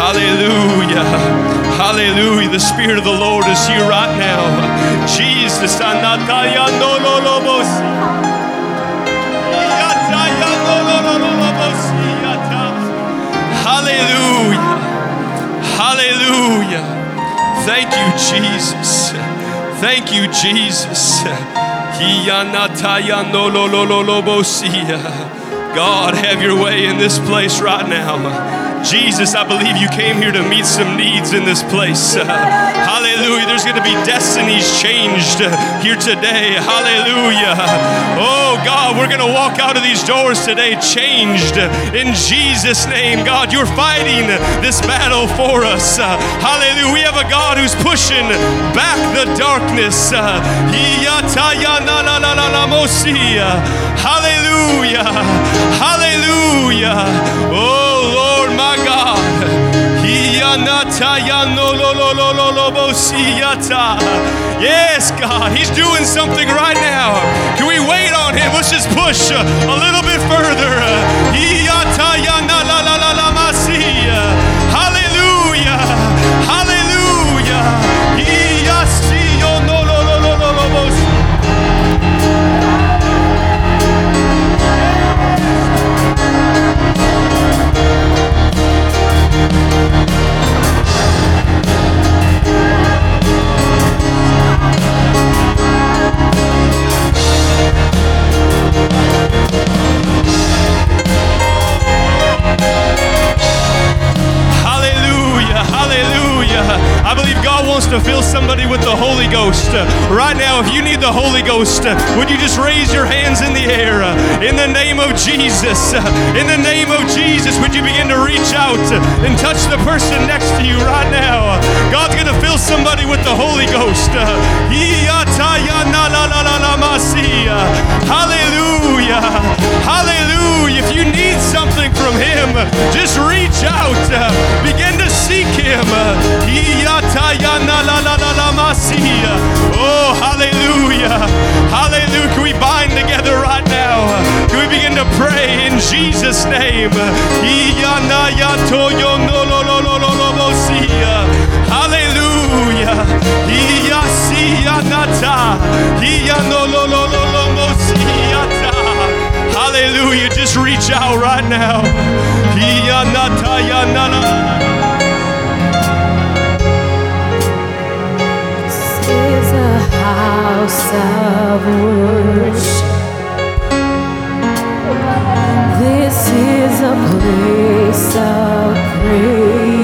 Hallelujah. Hallelujah. The Spirit of the Lord is here right now. Jesus. Hallelujah. Hallelujah. Thank you, Jesus. Thank you, Jesus. God, have your way in this place right now. Jesus, I believe you came here to meet some needs in this place. Uh, hallelujah. There's going to be destinies changed uh, here today. Hallelujah. Oh, God, we're going to walk out of these doors today changed in Jesus' name. God, you're fighting this battle for us. Uh, hallelujah. We have a God who's pushing back the darkness. Hallelujah. Hallelujah. Oh, bosiyata. Yes, God, He's doing something right now. Can we wait on Him? Let's just push a little bit further. God wants to fill somebody with the Holy Ghost. Right now, if you need the Holy Ghost, would you just raise your hands in the air? In the name of Jesus. In the name of Jesus, would you begin to reach out and touch the person next to you right now? God's going to fill somebody with the Holy Ghost. Hallelujah. Hallelujah. If you need something from Him, just reach out. Begin to seek Him. Oh, hallelujah. Hallelujah. Can we bind together right now? Can we begin to pray in Jesus' name? Mosiya. Hallelujah. Hallelujah. Just reach out right now. This is a house of worship. This is a place of praise.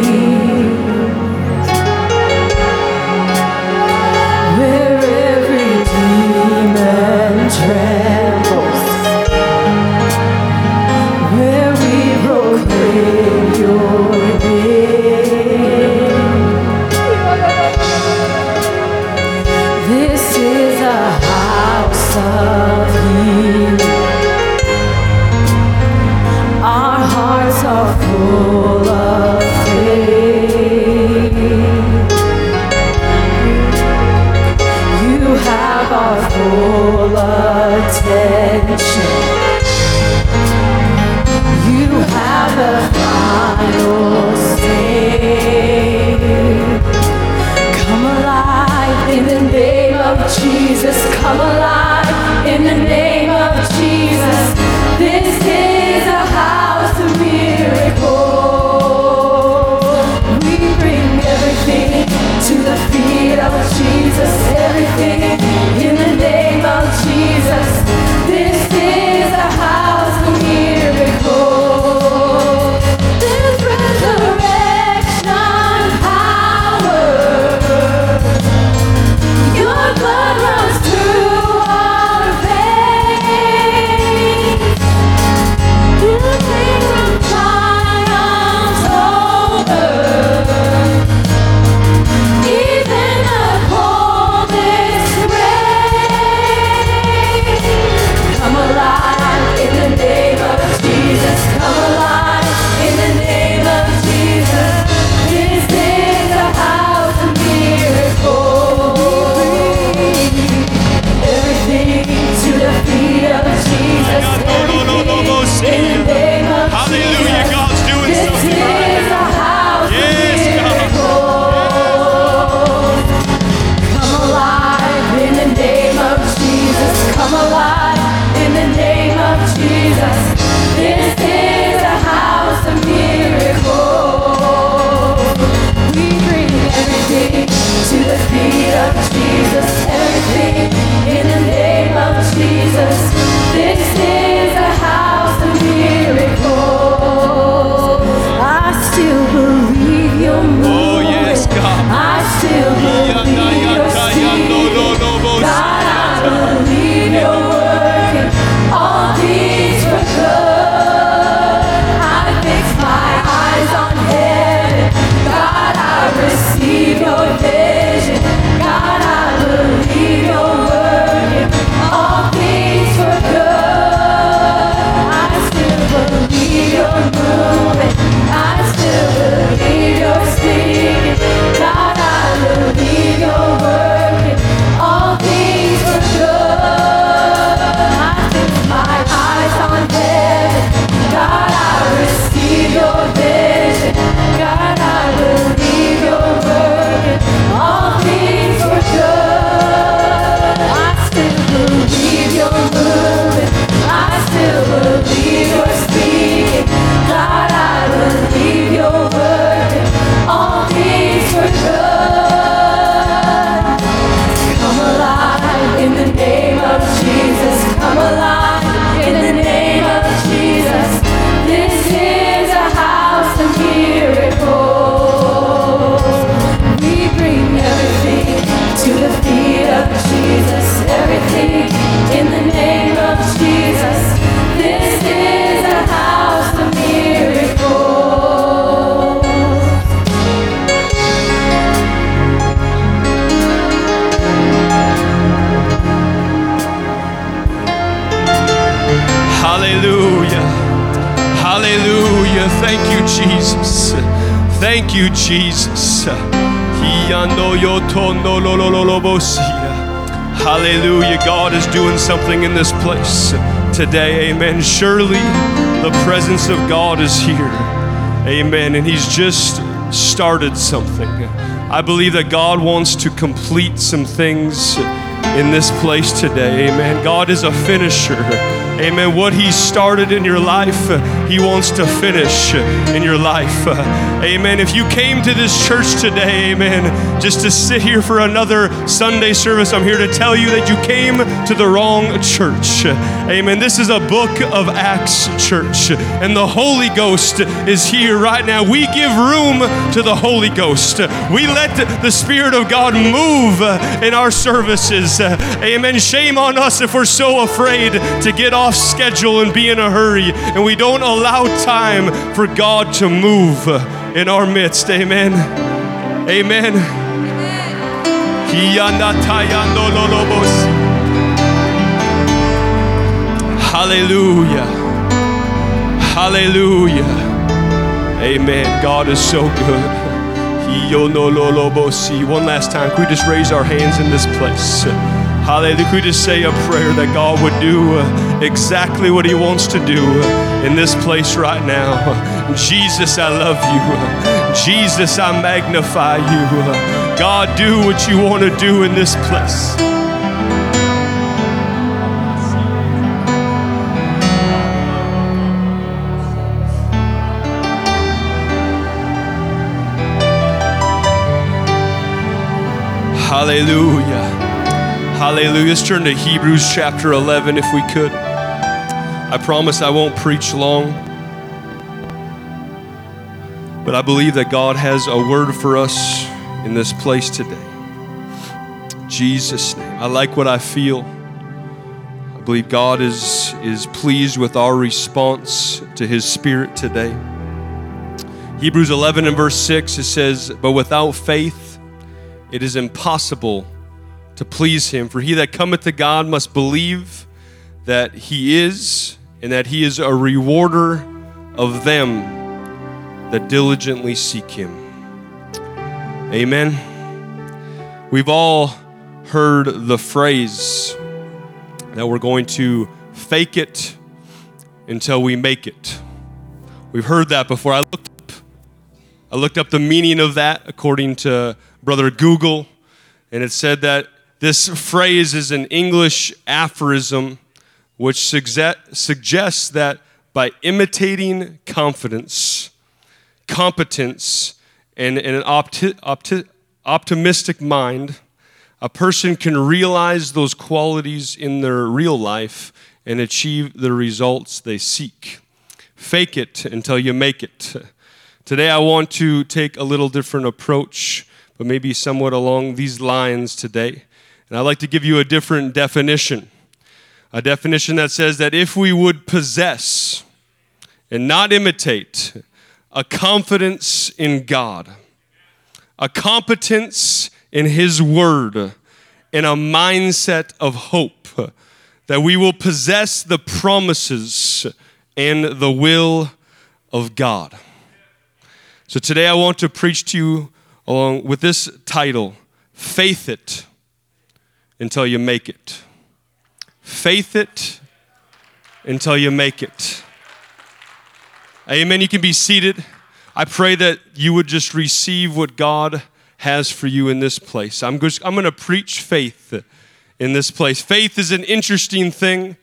You, Jesus. Hallelujah. God is doing something in this place today. Amen. Surely the presence of God is here. Amen. And He's just started something. I believe that God wants to complete some things in this place today. Amen. God is a finisher. Amen. What He started in your life, uh, He wants to finish in your life. Uh, amen. If you came to this church today, amen, just to sit here for another Sunday service, I'm here to tell you that you came to the wrong church. Amen. This is a book of Acts church, and the Holy Ghost is here right now. We give room to the Holy Ghost. We let the Spirit of God move in our services. Amen. Shame on us if we're so afraid to get off schedule and be in a hurry, and we don't allow time for God to move in our midst. Amen. Amen. Hallelujah. Hallelujah. Amen. God is so good. One last time, can we just raise our hands in this place? Hallelujah. We just say a prayer that God would do uh, exactly what He wants to do uh, in this place right now? Jesus, I love you. Jesus, I magnify you. God, do what you want to do in this place. Hallelujah. Hallelujah. Let's turn to Hebrews chapter 11 if we could. I promise I won't preach long. But I believe that God has a word for us in this place today. Jesus' name. I like what I feel. I believe God is, is pleased with our response to His Spirit today. Hebrews 11 and verse 6, it says, But without faith, it is impossible to please him. For he that cometh to God must believe that he is, and that he is a rewarder of them that diligently seek him. Amen. We've all heard the phrase that we're going to fake it until we make it. We've heard that before. I looked up, I looked up the meaning of that according to Brother Google, and it said that this phrase is an English aphorism which suggests that by imitating confidence, competence, and, and an opti- opti- optimistic mind, a person can realize those qualities in their real life and achieve the results they seek. Fake it until you make it. Today, I want to take a little different approach but maybe somewhat along these lines today. And I'd like to give you a different definition a definition that says that if we would possess and not imitate a confidence in God, a competence in His Word, and a mindset of hope, that we will possess the promises and the will of God. So today I want to preach to you along with this title Faith It Until You Make It. Faith It Until You Make It. Amen. You can be seated. I pray that you would just receive what God has for you in this place. I'm, I'm going to preach faith in this place. Faith is an interesting thing.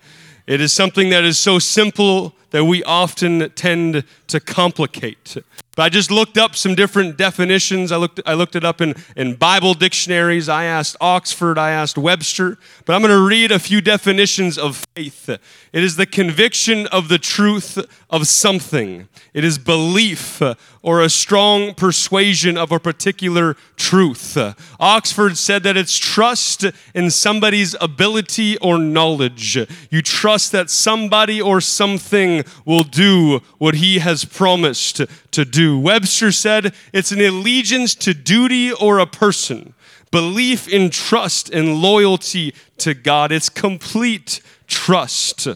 It is something that is so simple that we often tend to complicate. But I just looked up some different definitions. I looked, I looked it up in, in Bible dictionaries. I asked Oxford, I asked Webster. But I'm going to read a few definitions of faith. It is the conviction of the truth of something, it is belief or a strong persuasion of a particular truth. Oxford said that it's trust in somebody's ability or knowledge. You trust that somebody or something will do what he has promised to do. Webster said it's an allegiance to duty or a person, belief in trust and loyalty to God. It's complete trust.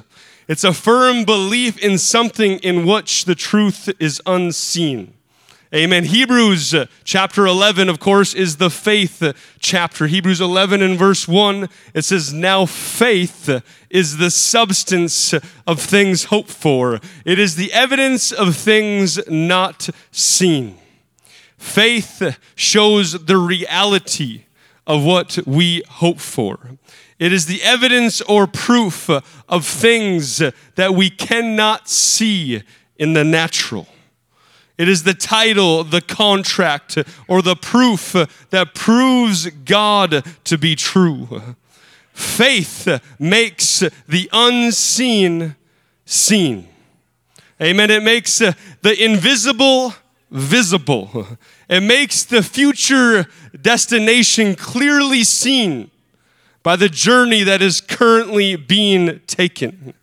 It's a firm belief in something in which the truth is unseen. Amen. Hebrews uh, chapter 11, of course, is the faith uh, chapter. Hebrews 11 and verse 1, it says, Now faith is the substance of things hoped for, it is the evidence of things not seen. Faith shows the reality of what we hope for. It is the evidence or proof of things that we cannot see in the natural. It is the title, the contract, or the proof that proves God to be true. Faith makes the unseen seen. Amen. It makes the invisible visible. It makes the future destination clearly seen by the journey that is currently being taken.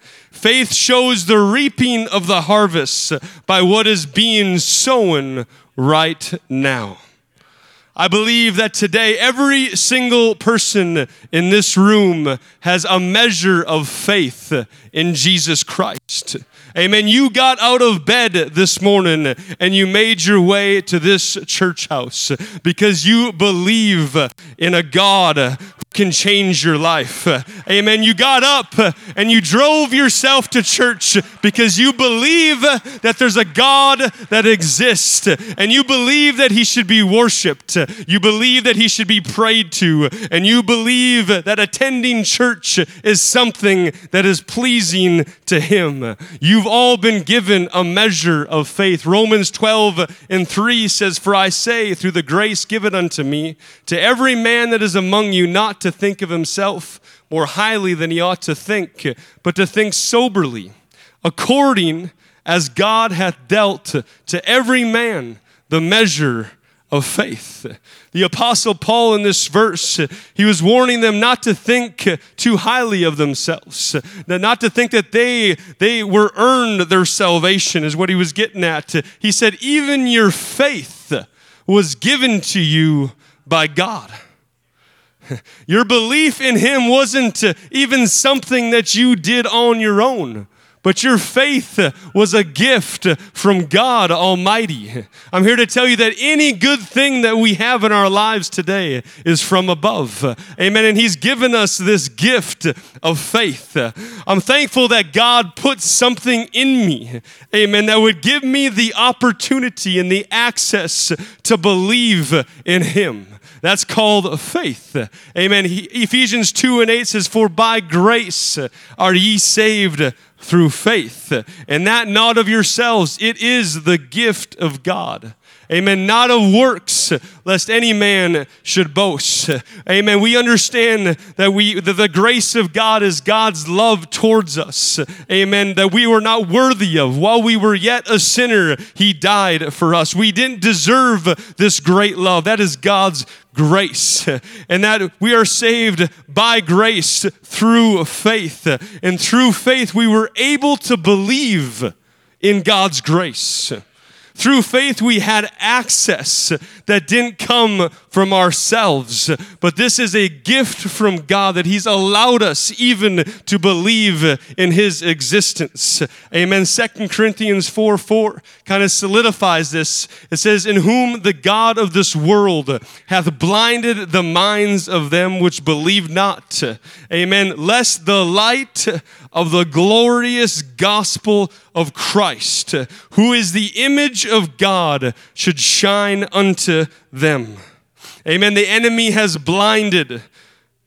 Faith shows the reaping of the harvest by what is being sown right now. I believe that today every single person in this room has a measure of faith in Jesus Christ. Amen. You got out of bed this morning and you made your way to this church house because you believe in a God can change your life. Amen. You got up and you drove yourself to church because you believe that there's a God that exists and you believe that he should be worshiped. You believe that he should be prayed to and you believe that attending church is something that is pleasing to him. You've all been given a measure of faith. Romans 12 and 3 says, For I say, through the grace given unto me, to every man that is among you, not to think of himself more highly than he ought to think, but to think soberly, according as God hath dealt to every man the measure of faith. The Apostle Paul in this verse, he was warning them not to think too highly of themselves, not to think that they, they were earned their salvation, is what he was getting at. He said, Even your faith was given to you by God. Your belief in him wasn't uh, even something that you did on your own but your faith uh, was a gift uh, from God Almighty. I'm here to tell you that any good thing that we have in our lives today is from above. Amen. And He's given us this gift of faith. I'm thankful that God put something in me, amen, that would give me the opportunity and the access to believe in Him. That's called faith. Amen. Ephesians 2 and 8 says, For by grace are ye saved through faith, and that not of yourselves. It is the gift of God. Amen. Not of works, lest any man should boast. Amen. We understand that we that the grace of God is God's love towards us. Amen. That we were not worthy of. While we were yet a sinner, He died for us. We didn't deserve this great love. That is God's grace and that we are saved by grace through faith. And through faith, we were able to believe in God's grace. Through faith, we had access that didn't come from ourselves, but this is a gift from God that He's allowed us even to believe in His existence. Amen. Second Corinthians 4 4 kind of solidifies this. It says, In whom the God of this world hath blinded the minds of them which believe not. Amen. Lest the light of the glorious gospel of Christ, who is the image of God, should shine unto them. Amen. The enemy has blinded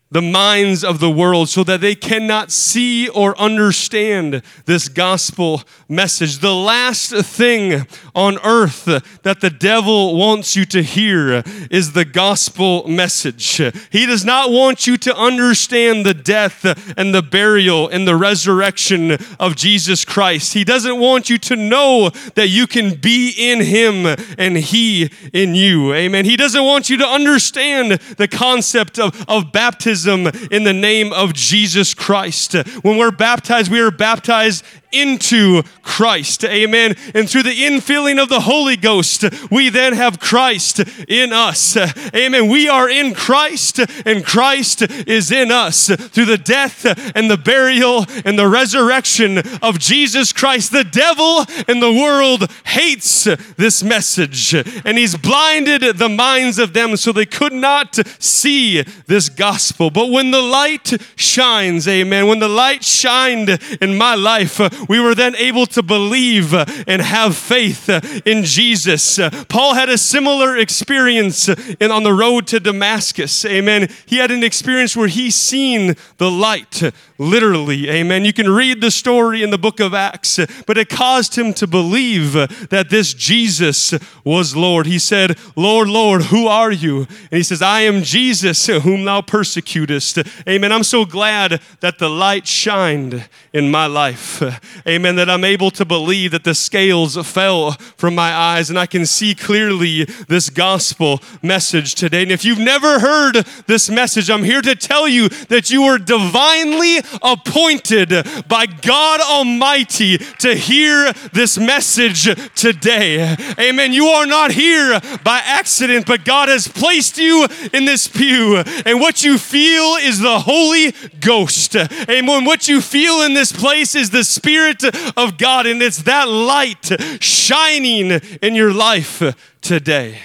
the minds of the world so that they cannot see or understand this gospel message. The last thing on earth that the devil wants you to hear is the gospel message. He does not want you to understand the death and the burial and the resurrection of Jesus Christ. He doesn't want you to know that you can be in him and he in you. Amen. He doesn't want you to understand the concept of, of baptism baptism in the name of Jesus Christ. When we're baptized, we are baptized into Christ. Amen. And through the infilling of the Holy Ghost, we then have Christ in us. Amen. We are in Christ, and Christ is in us through the death and the burial and the resurrection of Jesus Christ. The devil and the world hates this message, and he's blinded the minds of them so they could not see this gospel. But when the light shines, amen, when the light shined in my life, we were then able to believe and have faith in Jesus. Paul had a similar experience in, on the road to Damascus. Amen. He had an experience where he seen the light literally. Amen. You can read the story in the book of Acts, but it caused him to believe that this Jesus was Lord. He said, Lord, Lord, who are you? And he says, I am Jesus whom thou persecutest. Amen. I'm so glad that the light shined in my life. Amen. That I'm able to believe that the scales fell from my eyes and I can see clearly this gospel message today. And if you've never heard this message, I'm here to tell you that you are divinely appointed by God Almighty to hear this message today. Amen. You are not here by accident, but God has placed you in this pew. And what you feel is the Holy Ghost. Amen. What you feel in this place is the Spirit of God, and it's that light shining in your life today.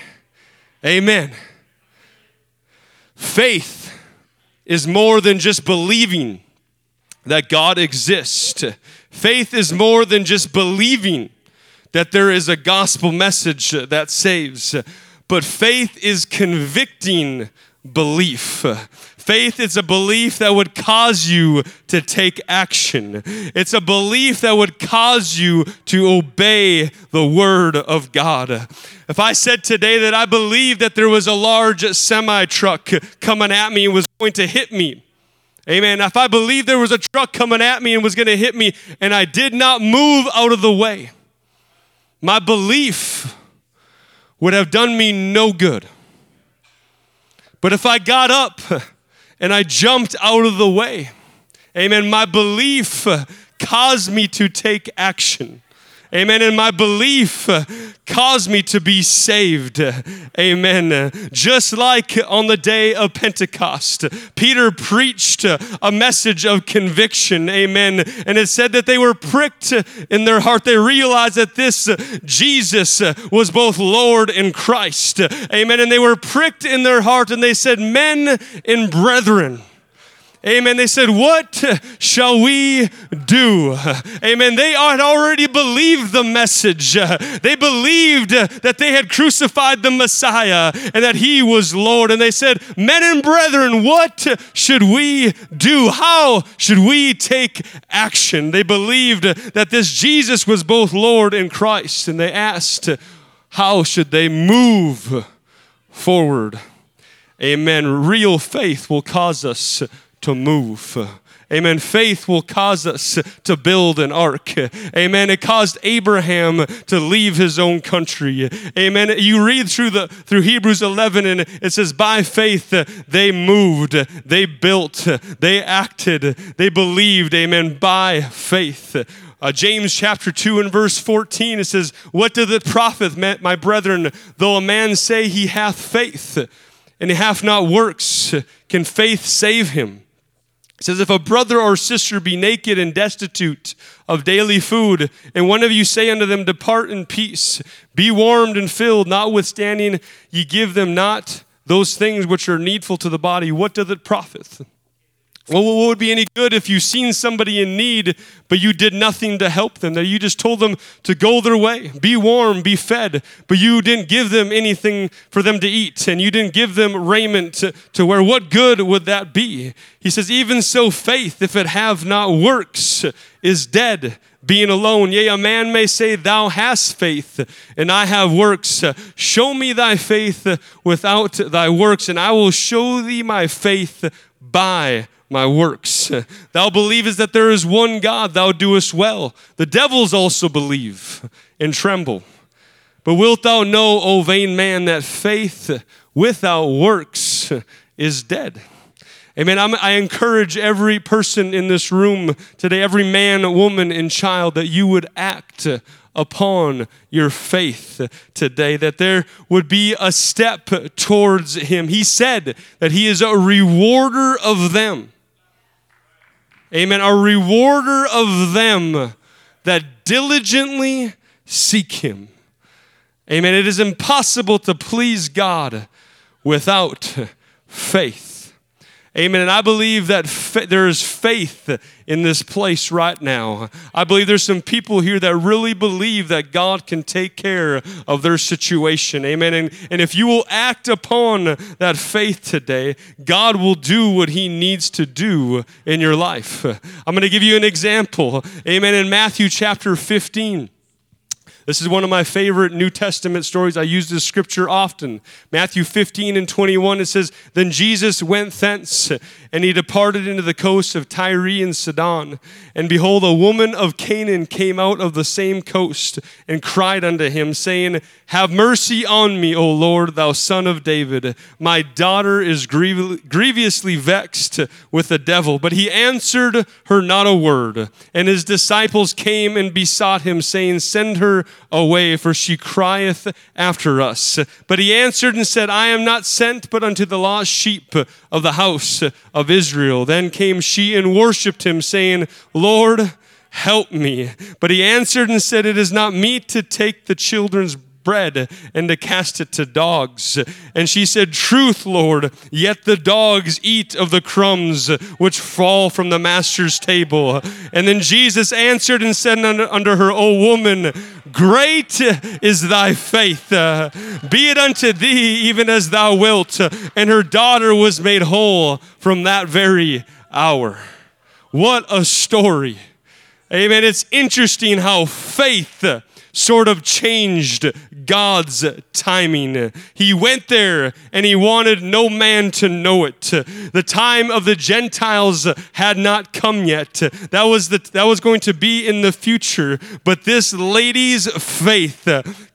Amen. Faith is more than just believing that God exists. Faith is more than just believing that there is a gospel message that saves, but faith is convicting belief. Faith is a belief that would cause you to take action. It's a belief that would cause you to obey the word of God. If I said today that I believe that there was a large semi truck coming at me and was going to hit me, Amen. If I believed there was a truck coming at me and was going to hit me and I did not move out of the way, my belief would have done me no good. But if I got up and I jumped out of the way, amen, my belief caused me to take action. Amen. And my belief caused me to be saved. Amen. Just like on the day of Pentecost, Peter preached a message of conviction. Amen. And it said that they were pricked in their heart. They realized that this Jesus was both Lord and Christ. Amen. And they were pricked in their heart and they said, Men and brethren. Amen. They said, What shall we do? Amen. They had already believed the message. They believed that they had crucified the Messiah and that he was Lord. And they said, Men and brethren, what should we do? How should we take action? They believed that this Jesus was both Lord and Christ. And they asked, How should they move forward? Amen. Real faith will cause us to move. Amen. Faith will cause us to build an ark. Amen. It caused Abraham to leave his own country. Amen. You read through the through Hebrews 11 and it says by faith they moved, they built, they acted, they believed. Amen. By faith. Uh, James chapter 2 and verse 14, it says, What doth it profit, my brethren, though a man say he hath faith, and he hath not works? Can faith save him? It says, If a brother or sister be naked and destitute of daily food, and one of you say unto them, Depart in peace, be warmed and filled, notwithstanding ye give them not those things which are needful to the body, what doth it profit? Well, what would be any good if you seen somebody in need, but you did nothing to help them? That you just told them to go their way, be warm, be fed, but you didn't give them anything for them to eat, and you didn't give them raiment to, to wear. What good would that be? He says, Even so, faith, if it have not works, is dead being alone. Yea, a man may say, Thou hast faith, and I have works. Show me thy faith without thy works, and I will show thee my faith by my works. Thou believest that there is one God, thou doest well. The devils also believe and tremble. But wilt thou know, O vain man, that faith without works is dead? Amen. I'm, i encourage every person in this room today, every man, woman, and child, that you would act upon your faith today, that there would be a step towards Him. He said that He is a rewarder of them. Amen. A rewarder of them that diligently seek Him. Amen. It is impossible to please God without faith. Amen. And I believe that fa- there is faith in this place right now. I believe there's some people here that really believe that God can take care of their situation. Amen. And, and if you will act upon that faith today, God will do what He needs to do in your life. I'm going to give you an example. Amen. In Matthew chapter 15. This is one of my favorite New Testament stories. I use this scripture often. Matthew 15 and 21, it says, Then Jesus went thence, and he departed into the coast of Tyre and Sidon. And behold, a woman of Canaan came out of the same coast, and cried unto him, saying, Have mercy on me, O Lord, thou son of David. My daughter is grievously vexed with the devil. But he answered her not a word. And his disciples came and besought him, saying, Send her away, for she crieth after us. But he answered and said, I am not sent but unto the lost sheep of the house of Israel. Then came she and worshipped him, saying, Lord, help me. But he answered and said, It is not meet to take the children's bread and to cast it to dogs. And she said, Truth, Lord, yet the dogs eat of the crumbs which fall from the master's table. And then Jesus answered and said unto her, O woman, great is thy faith. Be it unto thee even as thou wilt. And her daughter was made whole from that very hour. What a story. Amen. It's interesting how faith sort of changed God's timing. He went there and he wanted no man to know it. The time of the Gentiles had not come yet. That was the, that was going to be in the future, but this lady's faith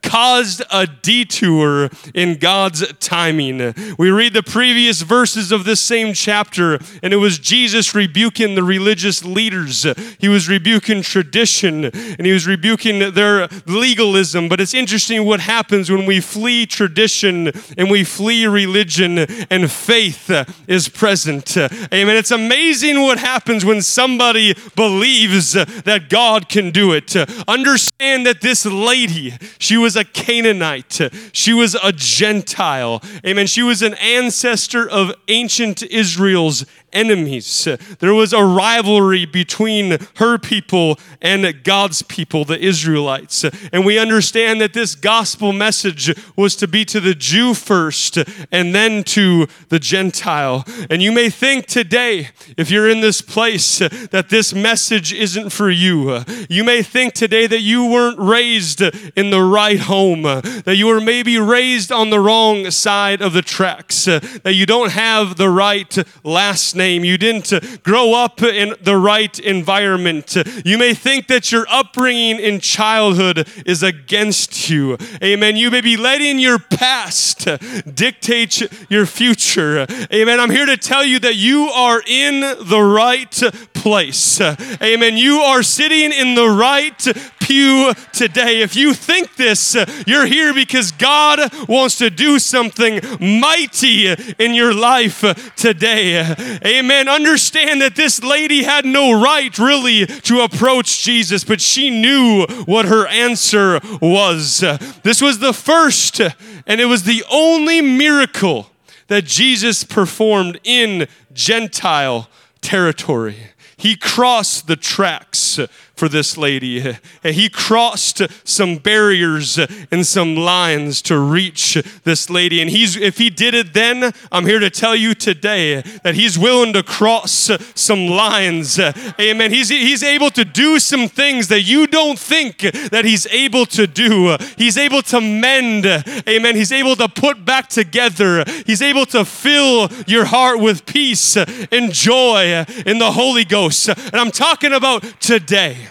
caused a detour in God's timing. We read the previous verses of this same chapter, and it was Jesus rebuking the religious leaders. He was rebuking tradition, and he was rebuking their legalism. But it's interesting what happens when we flee tradition and we flee religion, and faith is present. Amen. It's amazing what happens when somebody believes that God can do it. Understand that this lady, she was a Canaanite. She was a Gentile. Amen. She was an ancestor of ancient Israel's enemies. There was a rivalry between her people and God's people, the Israelites. And we understand that this gospel message was to be to the Jew first and then to the Gentile. And you may think today, if you're in this place, that this message isn't for you. You may think today that you weren't raised in the right home, that you were maybe raised on the wrong side of the tracks, that you don't have the right last name. You didn't uh, grow up in the right environment. You may think that your upbringing in childhood is against you. Amen. You may be letting your past dictate your future. Amen. I'm here to tell you that you are in the right place. Amen. You are sitting in the right pew today. If you think this, you're here because God wants to do something mighty in your life today. Amen. Understand that this lady had no right really to approach Jesus, but she knew what her answer was. This was the first and it was the only miracle that Jesus performed in Gentile territory. He crossed the tracks for this lady. He crossed some barriers and some lines to reach this lady. And he's if he did it then, I'm here to tell you today that he's willing to cross some lines. Amen. He's he's able to do some things that you don't think that he's able to do. He's able to mend. Amen. He's able to put back together. He's able to fill your heart with peace and joy in the Holy Ghost. And I'm talking about today.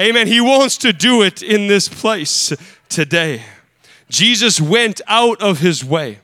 Amen. He wants to do it in this place today. Jesus went out of his way.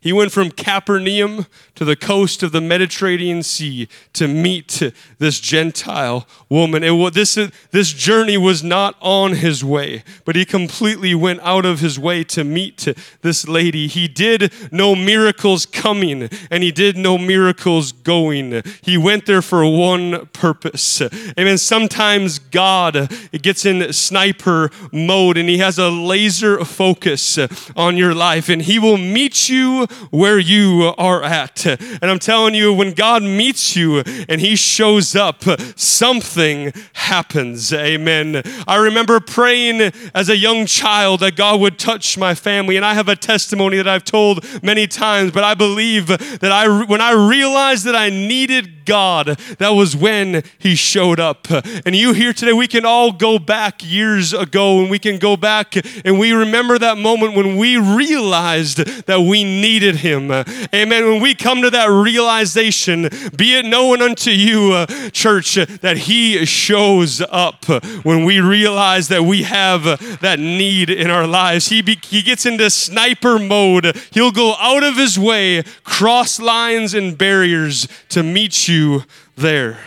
He went from Capernaum to the coast of the Mediterranean Sea to meet this Gentile woman. It, this, this journey was not on his way, but he completely went out of his way to meet this lady. He did no miracles coming, and he did no miracles going. He went there for one purpose. Amen. Sometimes God gets in sniper mode and he has a laser focus on your life, and he will meet you where you are at. And I'm telling you, when God meets you and He shows up, something happens. Amen. I remember praying as a young child that God would touch my family, and I have a testimony that I've told many times, but I believe that I, when I realized that I needed God, that was when He showed up. And you here today, we can all go back years ago and we can go back and we remember that moment when we realized that we needed Him. Amen. When we come to that realization, be it known unto you, uh, church, that He shows up when we realize that we have that need in our lives. He, be, he gets into sniper mode. He'll go out of His way, cross lines and barriers to meet you there.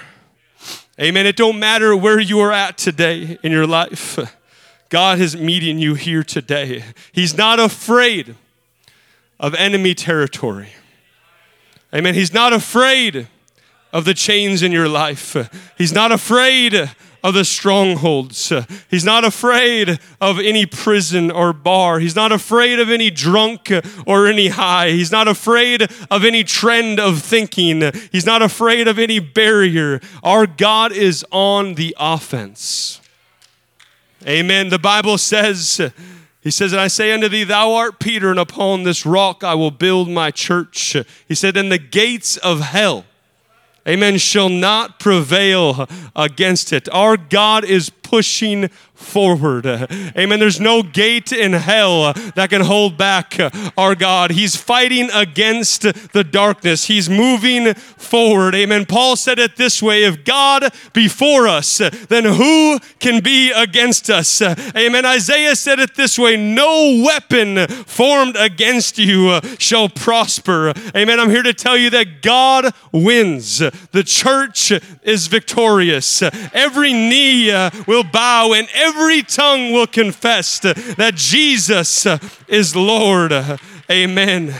Amen. It don't matter where you are at today in your life. God is meeting you here today. He's not afraid of enemy territory. Amen. He's not afraid of the chains in your life. He's not afraid of the strongholds. He's not afraid of any prison or bar. He's not afraid of any drunk or any high. He's not afraid of any trend of thinking. He's not afraid of any barrier. Our God is on the offense. Amen. The Bible says, he says, And I say unto thee, Thou art Peter, and upon this rock I will build my church. He said, And the gates of hell, amen, shall not prevail against it. Our God is pushing forward. Amen. There's no gate in hell that can hold back our God. He's fighting against the darkness, He's moving forward. Amen. Paul said it this way if God be for us, then who can be against us? Amen. Isaiah said it this way no weapon formed against you shall prosper. Amen. I'm here to tell you that God wins, the church is victorious. Every knee will bow and every tongue will confess that Jesus is Lord. Amen.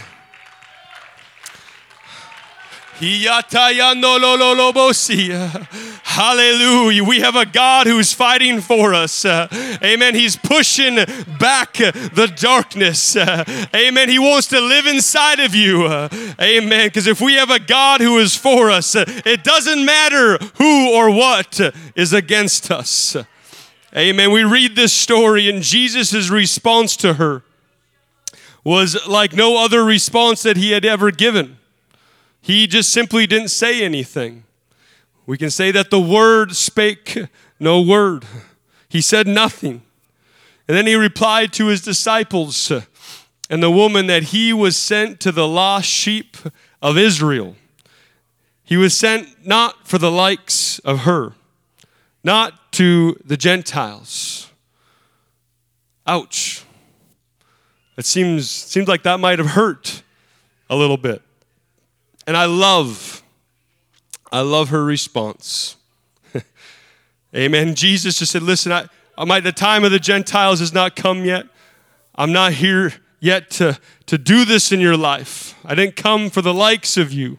Hallelujah. We have a God who's fighting for us. amen. He's pushing back the darkness. amen. He wants to live inside of you. amen. Because if we have a God who is for us, it doesn't matter who or what is against us. Amen. We read this story, and Jesus' response to her was like no other response that he had ever given. He just simply didn't say anything. We can say that the word spake no word, he said nothing. And then he replied to his disciples and the woman that he was sent to the lost sheep of Israel. He was sent not for the likes of her not to the Gentiles. Ouch. It seems, seems like that might have hurt a little bit. And I love, I love her response. Amen. Jesus just said, Listen, I, I the time of the Gentiles has not come yet. I'm not here yet to, to do this in your life. I didn't come for the likes of you.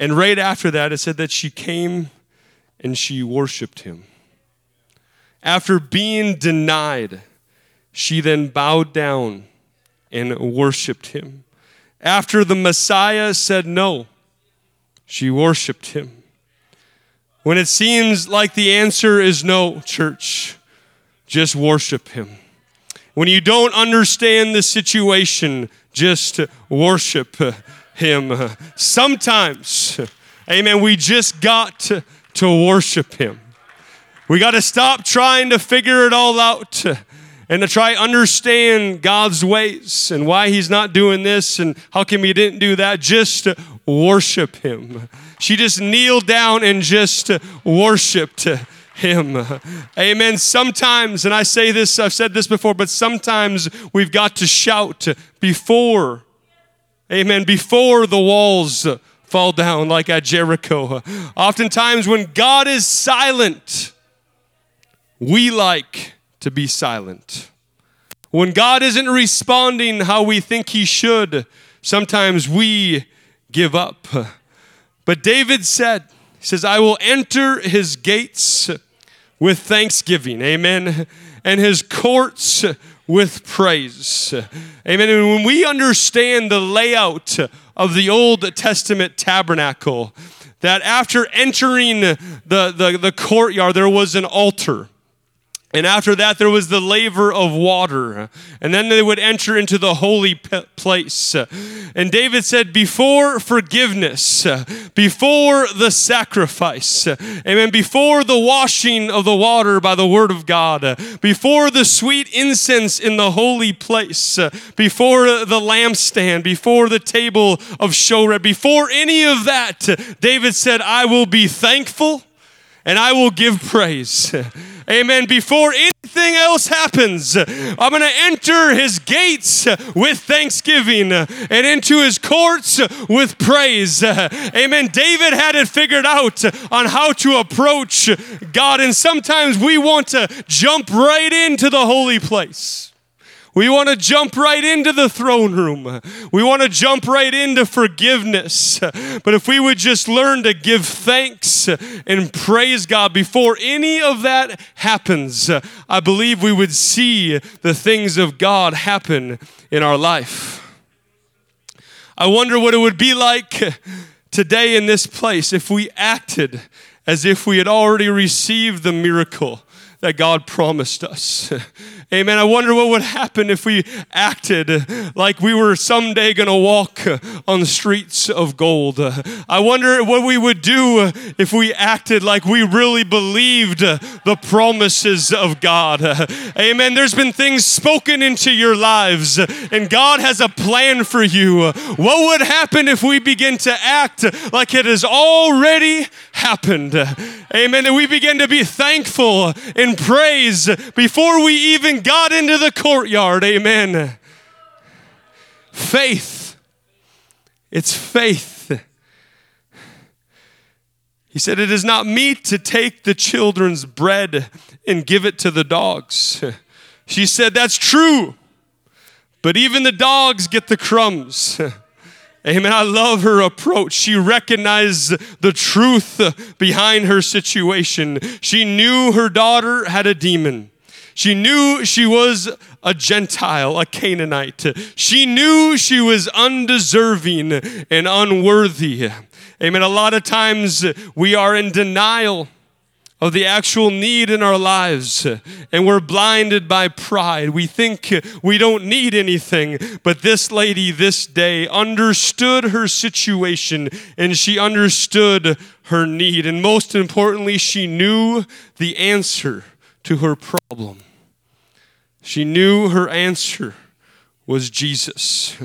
And right after that, it said that she came and she worshiped him. After being denied, she then bowed down and worshiped him. After the Messiah said no, she worshiped him. When it seems like the answer is no, church, just worship him. When you don't understand the situation, just worship him. Sometimes, amen, we just got to worship Him. We got to stop trying to figure it all out and to try understand God's ways and why He's not doing this and how come He didn't do that. Just worship Him. She just kneeled down and just worshiped him. Amen. Sometimes, and I say this, I've said this before, but sometimes we've got to shout before Amen. Before the walls fall down like at Jericho. Oftentimes, when God is silent, we like to be silent. When God isn't responding how we think He should, sometimes we give up. But David said, He says, I will enter His gates with thanksgiving. Amen. And His courts with praise. Amen. And when we understand the layout of the Old Testament tabernacle, that after entering the, the, the courtyard, there was an altar. And after that, there was the laver of water. And then they would enter into the holy place. And David said, Before forgiveness, before the sacrifice, amen, before the washing of the water by the word of God, before the sweet incense in the holy place, before the lampstand, before the table of showbread, before any of that, David said, I will be thankful and I will give praise. Amen. Before anything else happens, I'm going to enter his gates with thanksgiving and into his courts with praise. Amen. David had it figured out on how to approach God, and sometimes we want to jump right into the holy place. We want to jump right into the throne room. We want to jump right into forgiveness. But if we would just learn to give thanks and praise God before any of that happens, I believe we would see the things of God happen in our life. I wonder what it would be like today in this place if we acted as if we had already received the miracle that God promised us. Amen. I wonder what would happen if we acted like we were someday going to walk on the streets of gold. I wonder what we would do if we acted like we really believed the promises of God. Amen. There's been things spoken into your lives, and God has a plan for you. What would happen if we begin to act like it has already happened? Amen. And we begin to be thankful and praise before we even got into the courtyard. Amen. Faith. It's faith. He said, It is not meet to take the children's bread and give it to the dogs. She said, That's true. But even the dogs get the crumbs. Amen. I love her approach. She recognized the truth behind her situation. She knew her daughter had a demon. She knew she was a Gentile, a Canaanite. She knew she was undeserving and unworthy. Amen. A lot of times we are in denial of the actual need in our lives and we're blinded by pride. We think we don't need anything, but this lady this day understood her situation and she understood her need. And most importantly, she knew the answer to her problem. She knew her answer was Jesus.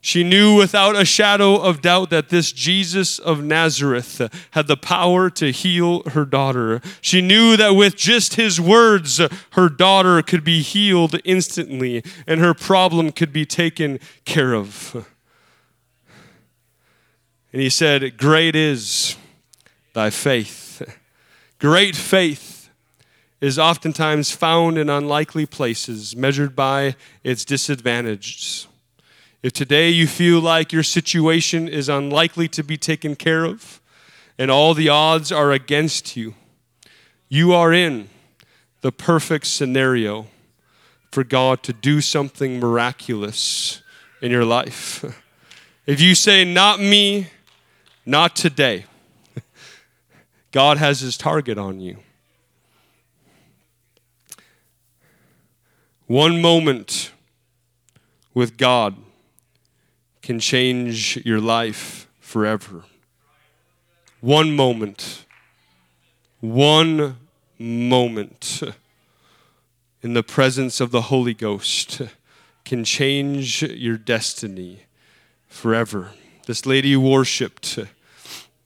She knew without a shadow of doubt that this Jesus of Nazareth had the power to heal her daughter. She knew that with just his words, her daughter could be healed instantly and her problem could be taken care of. And he said, Great is thy faith. Great faith is oftentimes found in unlikely places, measured by its disadvantages. If today you feel like your situation is unlikely to be taken care of and all the odds are against you, you are in the perfect scenario for God to do something miraculous in your life. If you say, Not me, not today, God has his target on you. One moment with God can change your life forever. One moment, one moment in the presence of the Holy Ghost can change your destiny forever. This lady worshiped,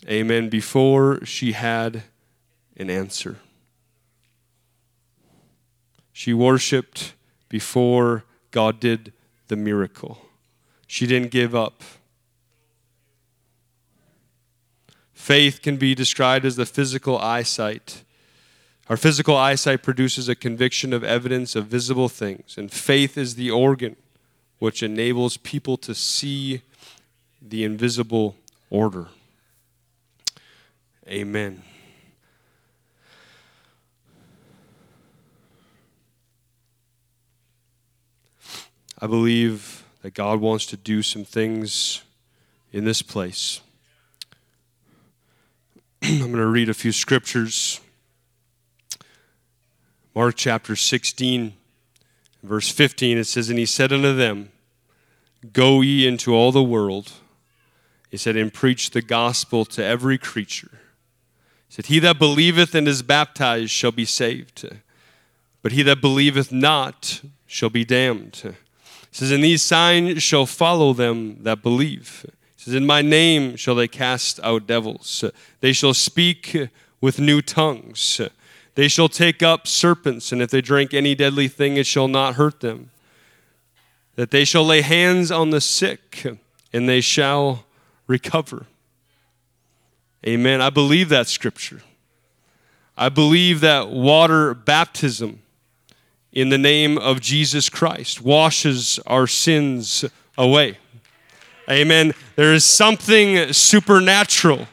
amen, before she had an answer. She worshiped before God did the miracle. She didn't give up. Faith can be described as the physical eyesight. Our physical eyesight produces a conviction of evidence of visible things, and faith is the organ which enables people to see the invisible order. Amen. I believe that God wants to do some things in this place. I'm going to read a few scriptures. Mark chapter 16, verse 15, it says, And he said unto them, Go ye into all the world. He said, And preach the gospel to every creature. He said, He that believeth and is baptized shall be saved, but he that believeth not shall be damned. He says, And these signs shall follow them that believe says, In my name shall they cast out devils. They shall speak with new tongues. They shall take up serpents, and if they drink any deadly thing, it shall not hurt them. That they shall lay hands on the sick, and they shall recover. Amen. I believe that scripture. I believe that water baptism in the name of Jesus Christ washes our sins away. Amen. There is something supernatural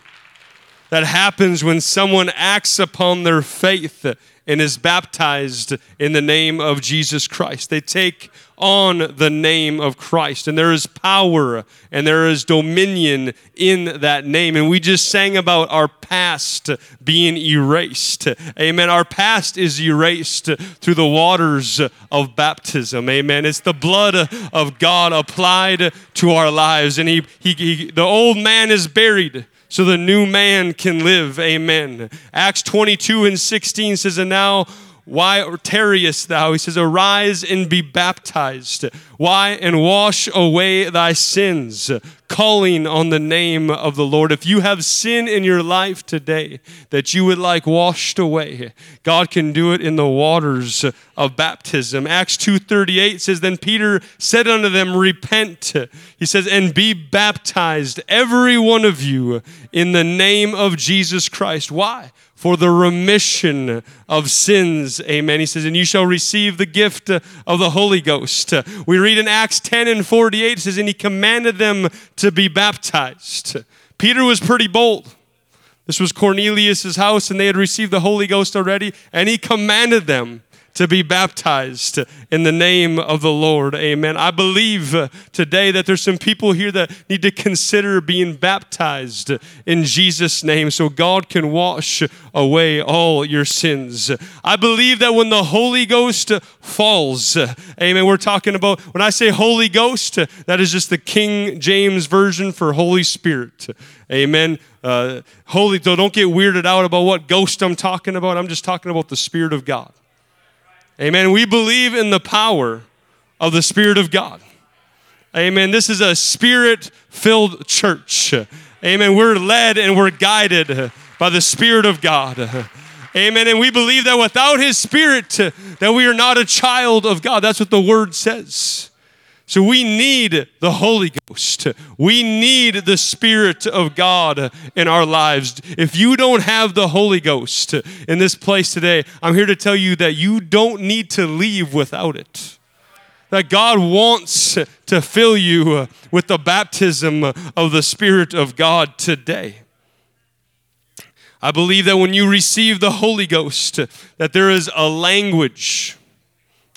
that happens when someone acts upon their faith and is baptized in the name of Jesus Christ. They take on the name of Christ, and there is power and there is dominion in that name. And we just sang about our past being erased. Amen. Our past is erased through the waters of baptism. Amen. It's the blood of God applied to our lives, and he, he, he the old man is buried so the new man can live. Amen. Acts 22 and 16 says, And now why tarriest thou? He says, Arise and be baptized. Why? And wash away thy sins, calling on the name of the Lord. If you have sin in your life today that you would like washed away, God can do it in the waters of baptism. Acts 2:38 says, Then Peter said unto them, Repent. He says, and be baptized, every one of you, in the name of Jesus Christ. Why? For the remission of sins. Amen. He says, and you shall receive the gift of the Holy Ghost. We read in Acts 10 and 48, it says, and he commanded them to be baptized. Peter was pretty bold. This was Cornelius' house, and they had received the Holy Ghost already, and he commanded them to be baptized in the name of the Lord. Amen. I believe uh, today that there's some people here that need to consider being baptized in Jesus' name so God can wash away all your sins. I believe that when the Holy Ghost falls, amen, we're talking about, when I say Holy Ghost, that is just the King James version for Holy Spirit. Amen. Uh, holy, don't get weirded out about what ghost I'm talking about. I'm just talking about the Spirit of God. Amen. We believe in the power of the Spirit of God. Amen. This is a spirit filled church. Amen. We're led and we're guided by the Spirit of God. Amen. And we believe that without His Spirit, that we are not a child of God. That's what the Word says. So we need the Holy Ghost. We need the Spirit of God in our lives. If you don't have the Holy Ghost in this place today, I'm here to tell you that you don't need to leave without it. That God wants to fill you with the baptism of the Spirit of God today. I believe that when you receive the Holy Ghost, that there is a language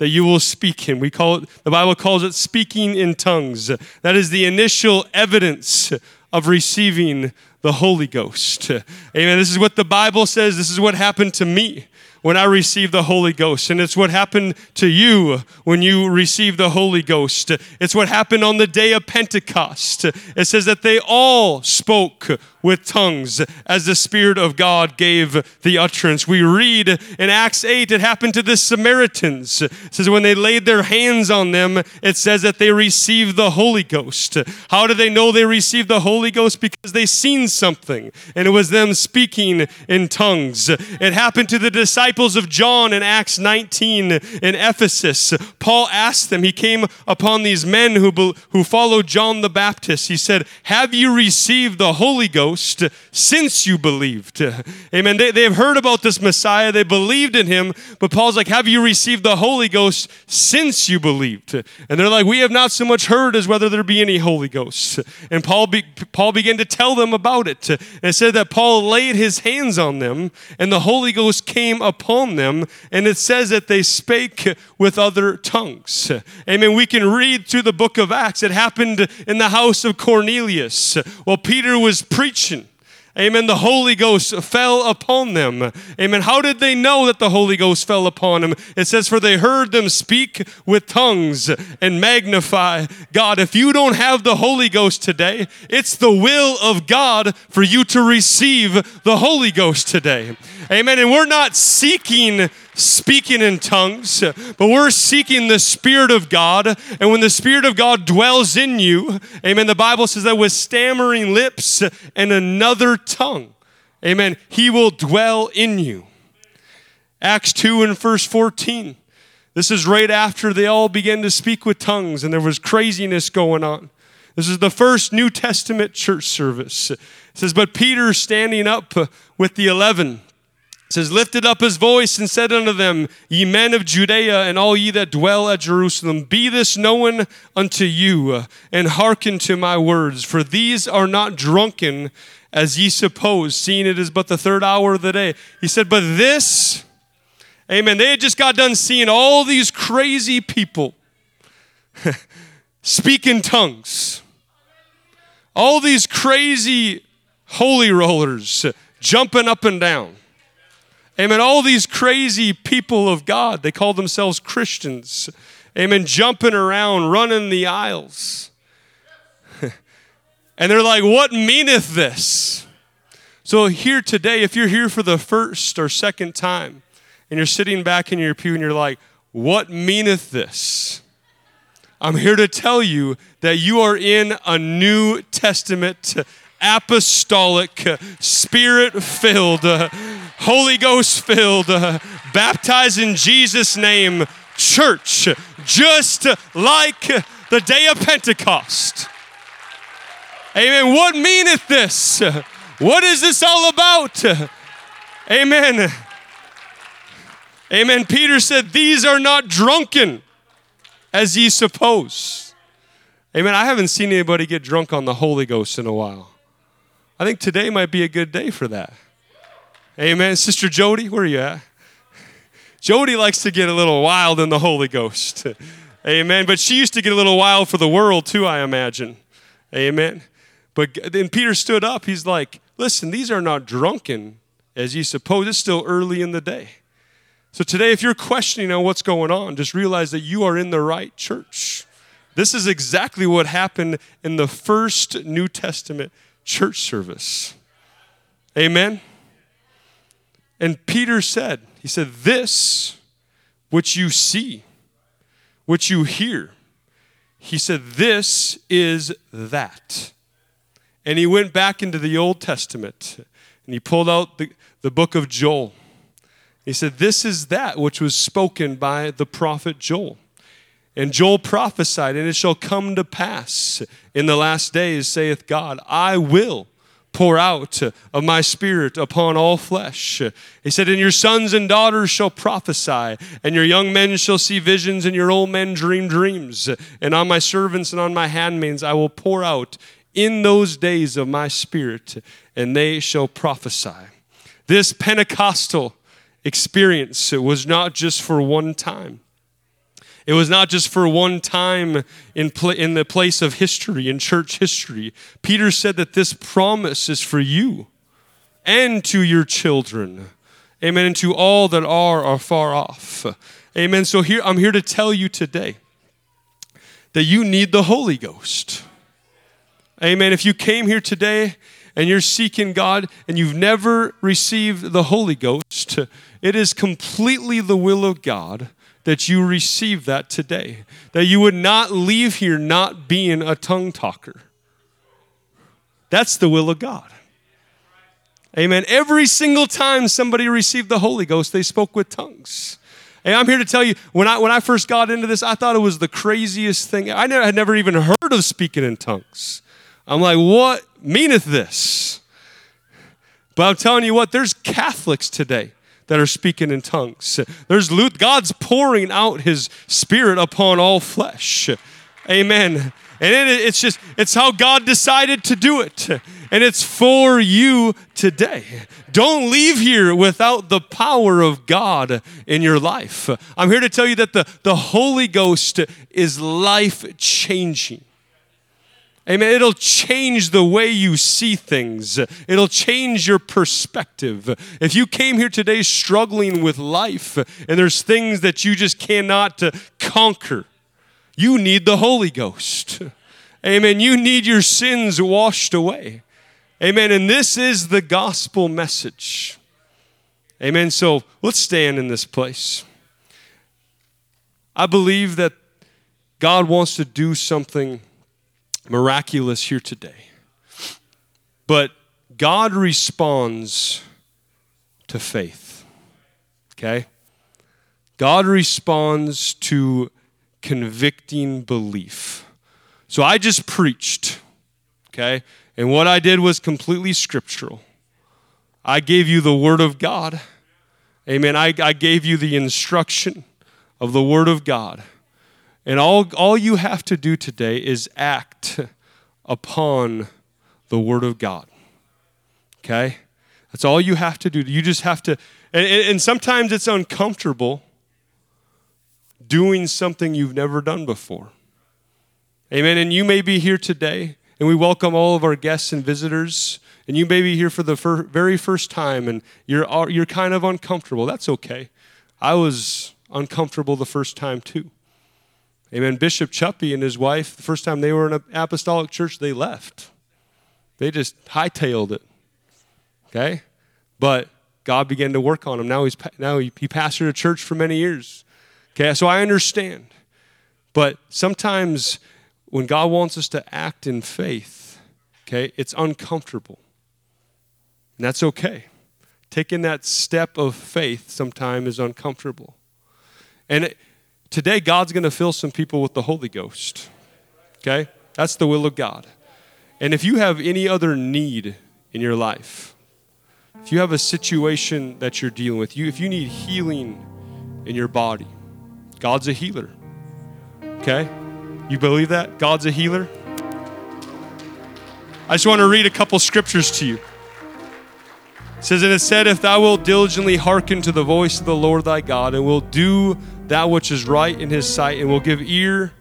that you will speak in. We call it, the Bible calls it speaking in tongues. That is the initial evidence of receiving the Holy Ghost. Amen. This is what the Bible says. This is what happened to me when I received the Holy Ghost. And it's what happened to you when you received the Holy Ghost. It's what happened on the day of Pentecost. It says that they all spoke with tongues as the Spirit of God gave the utterance. We read in Acts 8, it happened to the Samaritans. It says, when they laid their hands on them, it says that they received the Holy Ghost. How do they know they received the Holy Ghost? Because they seen something, and it was them speaking in tongues. It happened to the disciples of John in Acts 19 in Ephesus, Paul asked them, he came upon these men who, who followed John the Baptist. He said, Have you received the Holy Ghost since you believed? Amen. They, they have heard about this Messiah, they believed in him, but Paul's like, Have you received the Holy Ghost since you believed? And they're like, We have not so much heard as whether there be any Holy Ghost. And Paul, be, Paul began to tell them about it. And it said that Paul laid his hands on them, and the Holy Ghost came upon them. And it says that they spake with other tongues. Amen. We can read through the book of Acts. It happened in the house of Cornelius while Peter was preaching. Amen. The Holy Ghost fell upon them. Amen. How did they know that the Holy Ghost fell upon them? It says, For they heard them speak with tongues and magnify God. If you don't have the Holy Ghost today, it's the will of God for you to receive the Holy Ghost today. Amen. And we're not seeking speaking in tongues, but we're seeking the Spirit of God. And when the Spirit of God dwells in you, amen, the Bible says that with stammering lips and another tongue, amen, He will dwell in you. Acts 2 and verse 14. This is right after they all began to speak with tongues and there was craziness going on. This is the first New Testament church service. It says, But Peter standing up with the eleven says, lifted up his voice and said unto them, Ye men of Judea and all ye that dwell at Jerusalem, be this known unto you, and hearken to my words, for these are not drunken as ye suppose, seeing it is but the third hour of the day. He said, But this, amen, they had just got done seeing all these crazy people speak in tongues, all these crazy holy rollers jumping up and down. Amen. All these crazy people of God, they call themselves Christians. Amen. Jumping around, running the aisles. and they're like, What meaneth this? So, here today, if you're here for the first or second time and you're sitting back in your pew and you're like, What meaneth this? I'm here to tell you that you are in a New Testament apostolic, spirit filled, Holy Ghost filled, baptized in Jesus' name church, just like the day of Pentecost. Amen. What meaneth this? What is this all about? Amen. Amen. Peter said, These are not drunken as ye suppose. Amen. I haven't seen anybody get drunk on the Holy Ghost in a while. I think today might be a good day for that. Amen. Sister Jody, where are you at? Jody likes to get a little wild in the Holy Ghost. Amen. But she used to get a little wild for the world too, I imagine. Amen. But then Peter stood up. He's like, listen, these are not drunken as ye suppose. It's still early in the day. So today, if you're questioning on what's going on, just realize that you are in the right church. This is exactly what happened in the first New Testament church service. Amen. And Peter said, He said, This which you see, which you hear, he said, This is that. And he went back into the Old Testament and he pulled out the, the book of Joel. He said, This is that which was spoken by the prophet Joel. And Joel prophesied, and it shall come to pass in the last days, saith God, I will pour out of my spirit upon all flesh. He said, And your sons and daughters shall prophesy, and your young men shall see visions, and your old men dream dreams. And on my servants and on my handmaids I will pour out in those days of my spirit, and they shall prophesy. This Pentecostal experience was not just for one time. It was not just for one time in, pl- in the place of history, in church history. Peter said that this promise is for you and to your children. Amen. And to all that are are far off. Amen. So here I'm here to tell you today that you need the Holy Ghost. Amen. If you came here today and you're seeking God and you've never received the Holy Ghost, it is completely the will of God that you receive that today. That you would not leave here not being a tongue talker. That's the will of God. Amen. Every single time somebody received the Holy Ghost, they spoke with tongues. And I'm here to tell you, when I, when I first got into this, I thought it was the craziest thing. I never, had never even heard of speaking in tongues. I'm like, what meaneth this? But I'm telling you what, there's Catholics today that are speaking in tongues. There's God's pouring out his spirit upon all flesh. Amen. And it, it's just, it's how God decided to do it. And it's for you today. Don't leave here without the power of God in your life. I'm here to tell you that the, the Holy Ghost is life changing. Amen. It'll change the way you see things. It'll change your perspective. If you came here today struggling with life and there's things that you just cannot uh, conquer, you need the Holy Ghost. Amen. You need your sins washed away. Amen. And this is the gospel message. Amen. So let's stand in this place. I believe that God wants to do something miraculous here today. But God responds to faith. Okay? God responds to convicting belief. So I just preached, okay? And what I did was completely scriptural. I gave you the Word of God. Amen. I, I gave you the instruction of the Word of God. And all, all you have to do today is act upon the Word of God. Okay? That's all you have to do. You just have to, and, and sometimes it's uncomfortable doing something you've never done before. Amen. And you may be here today, and we welcome all of our guests and visitors. And you may be here for the fir- very first time, and you're, you're kind of uncomfortable. That's okay. I was uncomfortable the first time, too. Amen. Bishop Chuppy and his wife, the first time they were in an apostolic church, they left. They just hightailed it. Okay? But God began to work on him. Now, he's, now he, he pastored a church for many years. Okay, so I understand. But sometimes when God wants us to act in faith, okay, it's uncomfortable. And that's okay. Taking that step of faith sometimes is uncomfortable. And it, today, God's going to fill some people with the Holy Ghost. Okay? That's the will of God. And if you have any other need in your life, if you have a situation that you're dealing with, you, if you need healing in your body, God's a healer. Okay? You believe that? God's a healer? I just want to read a couple scriptures to you. It says, And it said, If thou wilt diligently hearken to the voice of the Lord thy God, and will do that which is right in his sight, and will give ear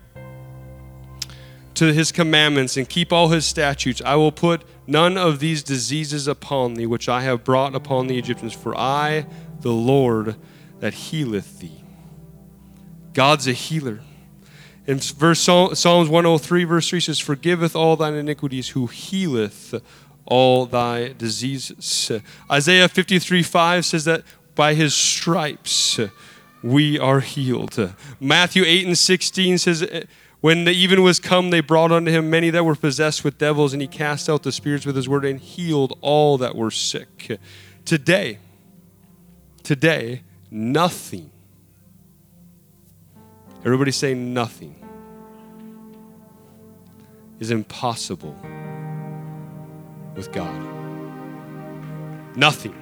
to his commandments, and keep all his statutes, I will put none of these diseases upon thee, which I have brought upon the Egyptians, for I, the Lord, that healeth thee. God's a healer. In verse Psalms 103, verse 3 says, Forgiveth all thine iniquities, who healeth all thy diseases. Isaiah 53, 5 says that by his stripes we are healed. Matthew 8 and 16 says, When the even was come, they brought unto him many that were possessed with devils, and he cast out the spirits with his word and healed all that were sick. Today, today, nothing Everybody say nothing is impossible with God. Nothing.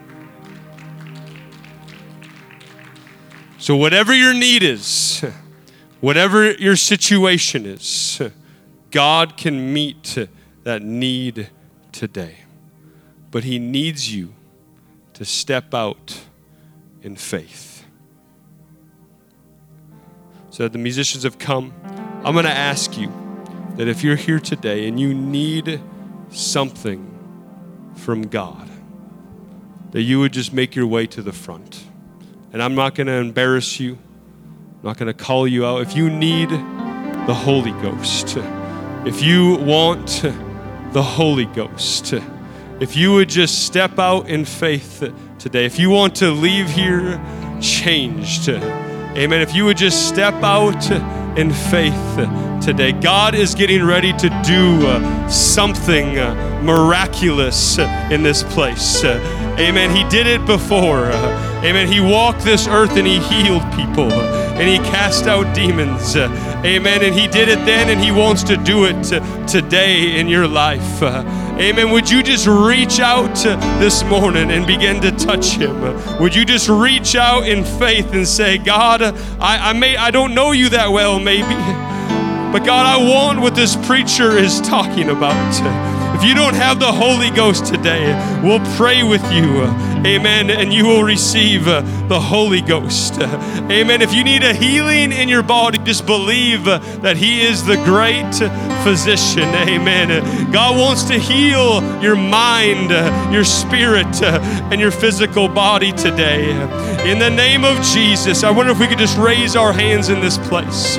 So, whatever your need is, whatever your situation is, God can meet that need today. But He needs you to step out in faith. So the musicians have come. I'm going to ask you that if you're here today and you need something from God, that you would just make your way to the front. And I'm not going to embarrass you. I'm not going to call you out. If you need the Holy Ghost, if you want the Holy Ghost, if you would just step out in faith today, if you want to leave here changed, Amen. If you would just step out in faith today, God is getting ready to do something miraculous in this place. Amen. He did it before. Amen. He walked this earth and he healed people and he cast out demons. Amen. And he did it then and he wants to do it today in your life. Amen. Would you just reach out this morning and begin to touch him? Would you just reach out in faith and say, God, I, I may I don't know you that well, maybe. But God, I want what this preacher is talking about. If you don't have the Holy Ghost today, we'll pray with you. Amen. And you will receive uh, the Holy Ghost. Amen. If you need a healing in your body, just believe uh, that He is the great physician. Amen. God wants to heal your mind, uh, your spirit, and your physical body today. In the name of Jesus, I wonder if we could just raise our hands in this place.